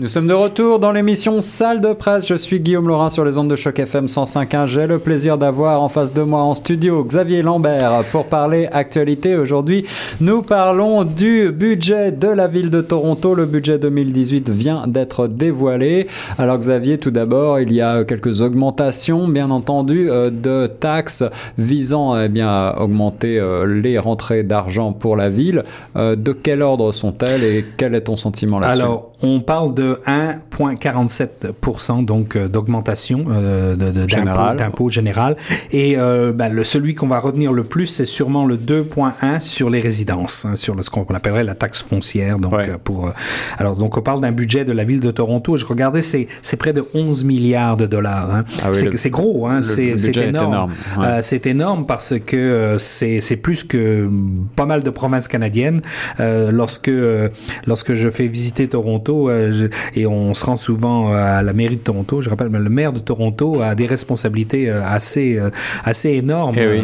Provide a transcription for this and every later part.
Nous sommes de retour dans l'émission Salle de presse. Je suis Guillaume Laurin sur les ondes de choc FM 105.1. J'ai le plaisir d'avoir en face de moi en studio Xavier Lambert pour parler actualité. Aujourd'hui, nous parlons du budget de la ville de Toronto. Le budget 2018 vient d'être dévoilé. Alors Xavier, tout d'abord, il y a quelques augmentations, bien entendu, euh, de taxes visant eh bien, à augmenter euh, les rentrées d'argent pour la ville. Euh, de quel ordre sont-elles et quel est ton sentiment là-dessus? On parle de 1,47% donc euh, d'augmentation euh, d'impôt général. Et euh, ben, le, celui qu'on va retenir le plus, c'est sûrement le 2,1 sur les résidences, hein, sur le, ce qu'on appellerait la taxe foncière. Donc, Ouais. euh, pour, euh, alors, donc on parle d'un budget de la ville de Toronto. Je regardais, c'est près de 11 milliards de dollars. Hein. Ah oui, c'est gros, hein, c'est énorme. énorme, ouais. C'est énorme parce que c'est c'est plus que pas mal de provinces canadiennes. Euh, lorsque lorsque je fais visiter Toronto euh, je- et on se rend souvent euh, à la mairie de Toronto, je rappelle le maire de Toronto a des responsabilités euh, assez assez énormes. Eh oui.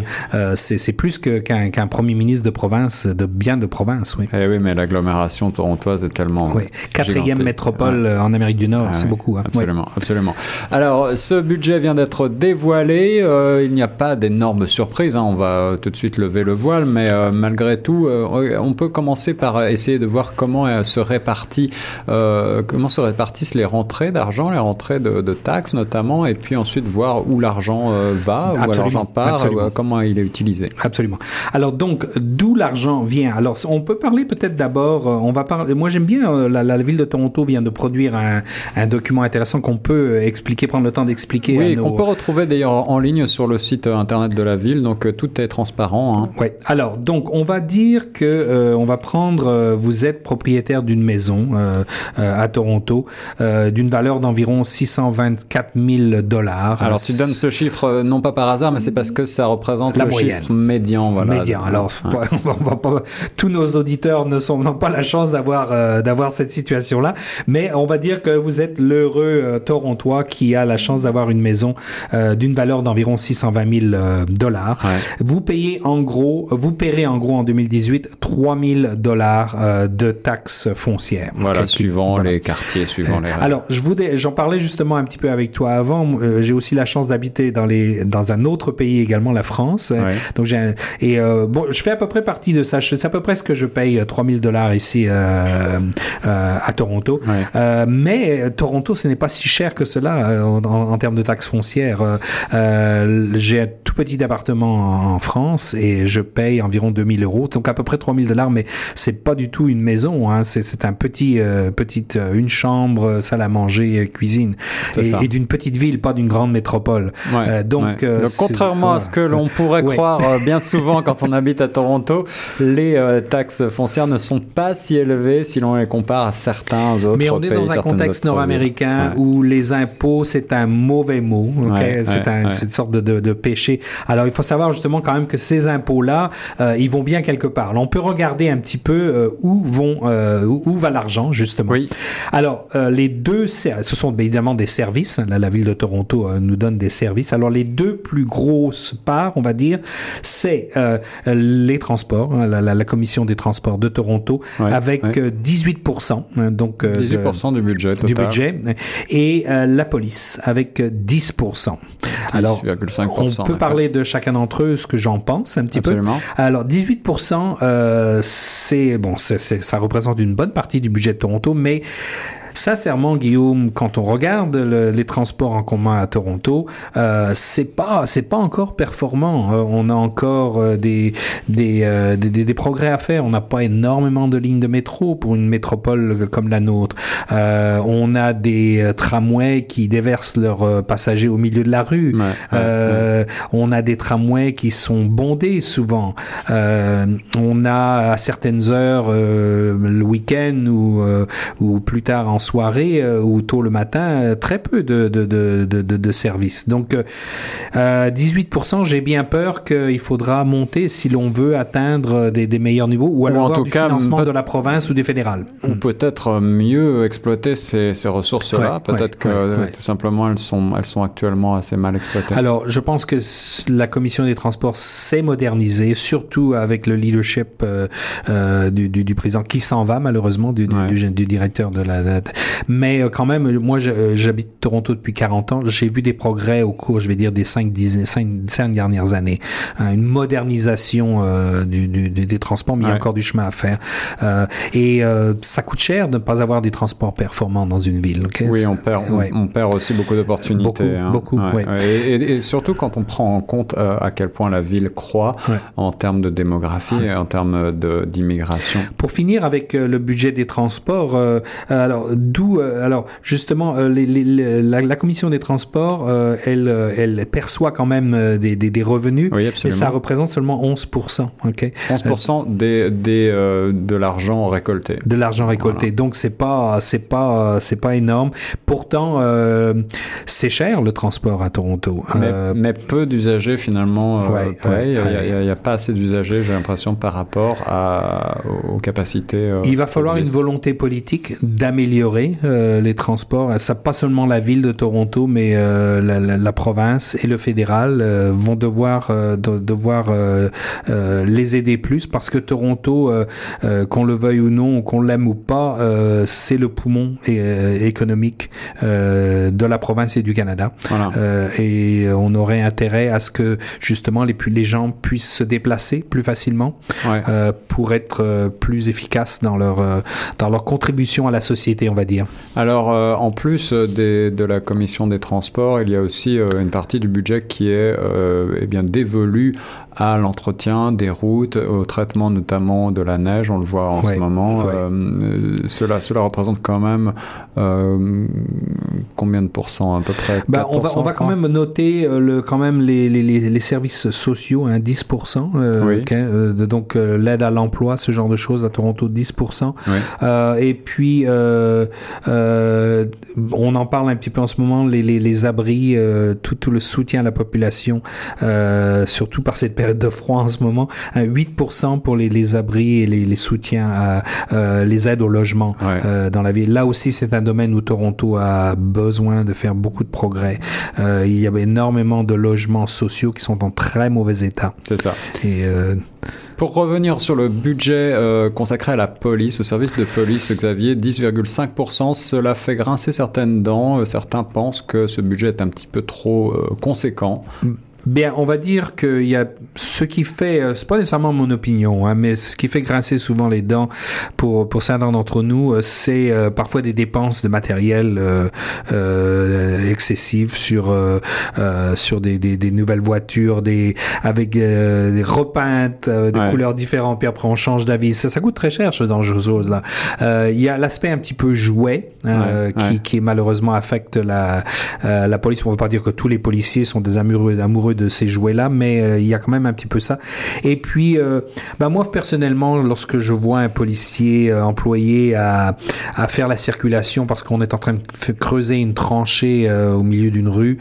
C'est plus qu'un premier ministre de province de bien de province, oui. Eh oui, mais l'agglomération torontoise est tellement. Oui. Quatrième métropole Ouais. en Amérique du Nord, Ah c'est oui, beaucoup. hein. Ouais. Absolument, absolument. Alors, ce budget vient d'être dévoilé. euh, il n'y a pas d'énormes surprises. hein, on va tout de suite lever le voile, mais euh, malgré tout, euh, on peut commencer par essayer de voir comment se répartit, euh, comment se répartissent les rentrées d'argent, les rentrées de, de taxes notamment, et puis ensuite voir où l'argent euh, va, où l'argent part, absolument. euh, comment il est utilisé. Absolument. Alors donc, d'où l'argent vient? Alors, on peut parler peut-être d'abord. On va parler. Moi, j'aime bien. La, la ville de Toronto vient de produire un, un document intéressant qu'on peut expliquer, prendre le temps d'expliquer. Oui, nos- qu'on peut retrouver d'ailleurs en ligne sur le site internet de la ville, donc tout est transparent. hein. Ouais. Alors, donc, on va dire que euh, on va prendre. vous êtes propriétaire d'une maison euh, à Toronto euh, d'une valeur d'environ 624 000 dollars. Alors tu donnes ce chiffre euh, non pas par hasard, mais c'est parce que ça représente La le moyenne. chiffre médian. Voilà. médian. Alors, pas- on va pas- tous nos auditeurs ne sont n'ont pas la chance d'avoir euh, d'avoir cette situation-là, mais on va dire que vous êtes l'heureux euh, Torontois qui a la chance d'avoir une maison euh, d'une valeur d'environ 620 000 euh, dollars. Ouais. Vous payez en gros, vous paierez en gros en 2018 3 000 dollars euh, de taxes foncières. Voilà, suivant voilà. les quartiers, suivant les. Alors, je voulais, j'en parlais justement un petit peu avec toi avant. Euh, j'ai aussi la chance d'habiter dans les, dans un autre pays également, la France. Ouais. Donc j'ai un- et euh, bon, je fais à peu près partie de ça. C'est à peu près ce que je paye euh, 3000 dollars ici euh, euh, à Toronto. Ouais. Euh, mais euh, Toronto, ce n'est pas si cher que cela euh, en, en termes de taxes foncières. Euh, euh, j'ai un tout petit appartement en, en France et je paye environ 2000 euros, donc à peu près 3000 dollars. Mais c'est pas du tout une maison. Hein. C'est, c'est un petit, euh, petite, euh, une chambre, salle à manger, euh, cuisine, et, d'une petite ville, pas d'une grande métropole. Ouais, Euh, donc, ouais. euh, Donc, c'est- contrairement à ce que l'on pourrait Ouais. croire euh, bien souvent quand on habite à Toronto, les euh, taxes foncières ne sont pas si élevées si l'on les compare à certains autres Mais on est pays, dans un contexte nord-américain où les impôts, c'est un mauvais mot. c'est un- une sorte de, de, de péché. Alors, il faut savoir justement quand même que ces impôts-là, euh, ils vont bien quelque part. On peut regarder un petit peu euh, où vont, euh, où, où va l'argent, justement. Oui. Alors, euh, les deux, ce sont évidemment des services. Là, la ville de Toronto euh, nous donne des services. Alors, les deux plus grosses parts, on va dire, c'est euh, les transports, hein, la, la- la commission des transports de Toronto, Ouais, avec ouais. euh, 18%. hein, donc, euh, de- 18% du budget total. du budget et la police avec euh, 10%. Alors, 10,5%, on peut parler de chacun d'entre eux, ce que j'en pense un petit Absolument. peu. Alors, 18%, euh, c'est bon, ça représente une bonne partie du budget de Toronto, mais Sincèrement, Guillaume, quand on regarde le- les transports en commun à Toronto, euh, c'est pas c'est pas encore performant. Euh, on a encore euh, des des, euh, des, des- des progrès à faire. On n'a pas énormément de lignes de métro pour une métropole comme la nôtre. Euh, on a des tramways qui déversent leurs passagers au milieu de la rue. Ouais, ouais, Euh, On a des tramways qui sont bondés souvent. Euh, on a à certaines heures euh, le week-end ou, euh, ou plus tard en soirée euh, ou tôt le matin euh, très peu de, de, de, de, services. Donc euh, euh, 18%, j'ai bien peur qu'il faudra monter si l'on veut atteindre des, des meilleurs niveaux ou alors en avoir tout du cas, financement de la province ou du fédéral. Ou peut-être mieux exploiter ces, ces ressources-là. Ouais, peut-être ouais, que ouais, tout simplement elles sont, elles sont actuellement assez mal exploitées. Alors, je pense que la commission des transports s'est modernisée, surtout avec le leadership euh, euh, du, du, du président qui s'en va malheureusement, du, directeur de la, de Mais quand même, moi, j'habite Toronto depuis 40 ans. J'ai vu des progrès au cours, je vais dire, des 5, 10, 5, dernières années. Hein, une modernisation du, du, des transports, mais il y a encore du chemin à faire. et ça coûte cher de ne pas avoir des transports performants dans une ville. Oui, on perd, on, perd aussi beaucoup d'opportunités. Beaucoup, hein. beaucoup et, surtout quand on prend en compte à quel point la ville croît en termes de démographie et en termes d'immigration. Pour finir avec le budget des transports, alors d'où, alors justement, les, la, commission des transports, elle, elle perçoit quand même des, des, revenus, oui, et ça représente seulement 11%. ok? 11% des, des de l'argent récolté. De l'argent récolté. Donc c'est pas, c'est pas, c'est pas énorme. Pourtant, c'est cher le transport à Toronto. Mais, peu d'usagers finalement. il n'y a, pas assez d'usagers, j'ai l'impression, par rapport à, aux capacités. il va falloir une volonté politique d'améliorer euh, les transports. Ça, pas seulement la ville de Toronto, mais euh, la, province et le fédéral euh, vont devoir, devoir les aider plus parce que Toronto, qu'on le veuille ou non, qu'on l'aime ou pas, c'est le poumon économique de la province et du Canada. et on aurait intérêt à ce que justement les, les gens puissent se déplacer plus facilement pour être plus efficaces dans leur, dans leur contribution à la société, on va dire. Alors, euh, en plus des, de la commission des transports, il y a aussi euh, une partie du budget qui est euh, eh bien dévolue à l'entretien des routes, au traitement notamment de la neige, on le voit en ce moment. cela, cela représente quand même combien de pourcents à peu près? Bah, on, va, on va quand même noter le, quand même les, les, les services sociaux, hein, 10%, donc l'aide à l'emploi, ce genre de choses à Toronto, 10%. et puis euh, on en parle un petit peu en ce moment, les, les, abris, euh, tout, tout, le soutien à la population, euh, surtout par cette période de froid en ce moment, 8% pour les, les, abris et les, soutiens à les aides au logement dans la ville. Là aussi, c'est un domaine où Toronto a besoin de faire beaucoup de progrès. il y a énormément de logements sociaux qui sont en très mauvais état. C'est ça. Et pour revenir sur le budget euh, consacré à la police, au service de police, Xavier, 10,5%, cela fait grincer certaines dents. Euh, certains pensent que ce budget est un petit peu trop euh, conséquent. Mm. Bien, on va dire qu'il y a ce qui fait, euh, c'est pas nécessairement mon opinion, hein, mais ce qui fait grincer souvent les dents pour pour certains d'entre nous, euh, c'est euh, parfois des dépenses de matériel euh, excessives sur sur des, des, des, nouvelles voitures, des avec des repeintes de couleurs différentes, puis après on change d'avis. Ça, ça coûte très cher ce choses là. Il y a l'aspect un petit peu jouet hein, qui, qui malheureusement affecte la la police. On ne veut pas dire que tous les policiers sont des amoureux amoureux de ces jouets-là, mais euh, il y a quand même un petit peu ça. Et puis, euh, bah moi personnellement, lorsque je vois un policier euh, employé à, à faire la circulation parce qu'on est en train de creuser une tranchée au milieu d'une rue,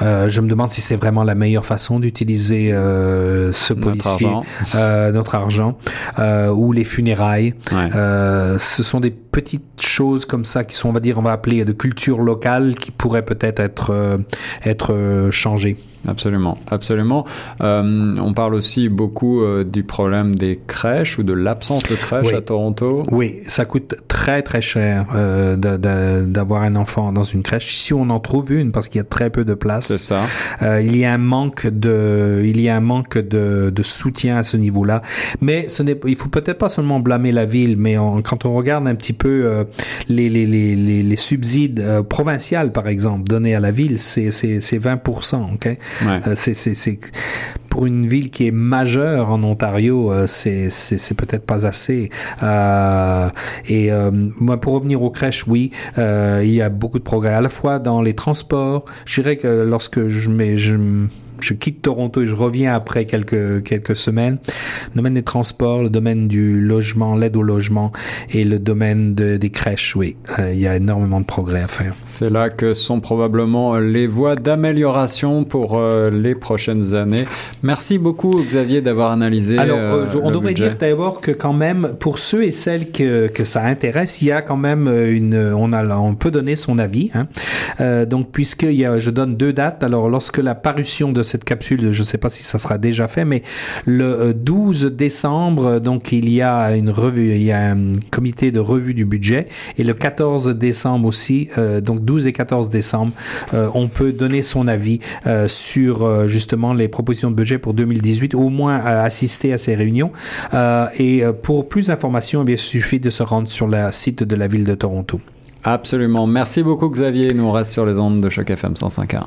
je me demande si c'est vraiment la meilleure façon d'utiliser ce policier, notre argent, ou les funérailles. ce sont des petites choses comme ça qui sont, on va dire, on va appeler de culture locale qui pourraient peut-être être, être changées. Absolument, absolument. Euh, on parle aussi beaucoup euh, du problème des crèches ou de l'absence de crèches à Toronto. Oui, ça coûte très très cher euh, d'avoir un enfant dans une crèche. Si on en trouve une, parce qu'il y a très peu de place. C'est ça. Euh, il y a un manque de, il y a un manque de, de soutien à ce niveau-là. Mais ce n'est, il faut peut-être pas seulement blâmer la ville, mais quand on regarde un petit peu euh, les, les, les, les, subsides euh, provinciaux, par exemple, donnés à la ville, c'est 20%. ok? Euh, c'est pour une ville qui est majeure en Ontario, euh, c'est peut-être pas assez. Euh, et moi, pour revenir aux crèches, oui, il y a beaucoup de progrès à la fois dans les transports. Je dirais que lorsque je mets, je je quitte Toronto et je reviens après quelques, quelques semaines. Le domaine des transports, le domaine du logement, l'aide au logement et le domaine des crèches, oui, euh, il y a énormément de progrès à faire. C'est là que sont probablement les voies d'amélioration pour euh, les prochaines années. Merci beaucoup Xavier d'avoir analysé. Alors, euh, on devrait dire d'abord que quand même, pour ceux et celles que, que ça intéresse, il y a quand même une, on a, on peut donner son avis. Hein. donc, puisque il y a, je donne deux dates. Alors, lorsque la parution de cette capsule, je ne sais pas si ça sera déjà fait, mais le 12 décembre, donc il y a une revue, il y a un comité de revue du budget, et le 14 décembre aussi, donc 12 et 14 décembre, on peut donner son avis sur justement les propositions de budget pour 2018, au moins assister à ces réunions. et pour plus d'informations, eh il suffit de se rendre sur le site de la ville de Toronto. Absolument. Merci beaucoup Xavier. Nous on reste sur les ondes de Choc FM 105.1.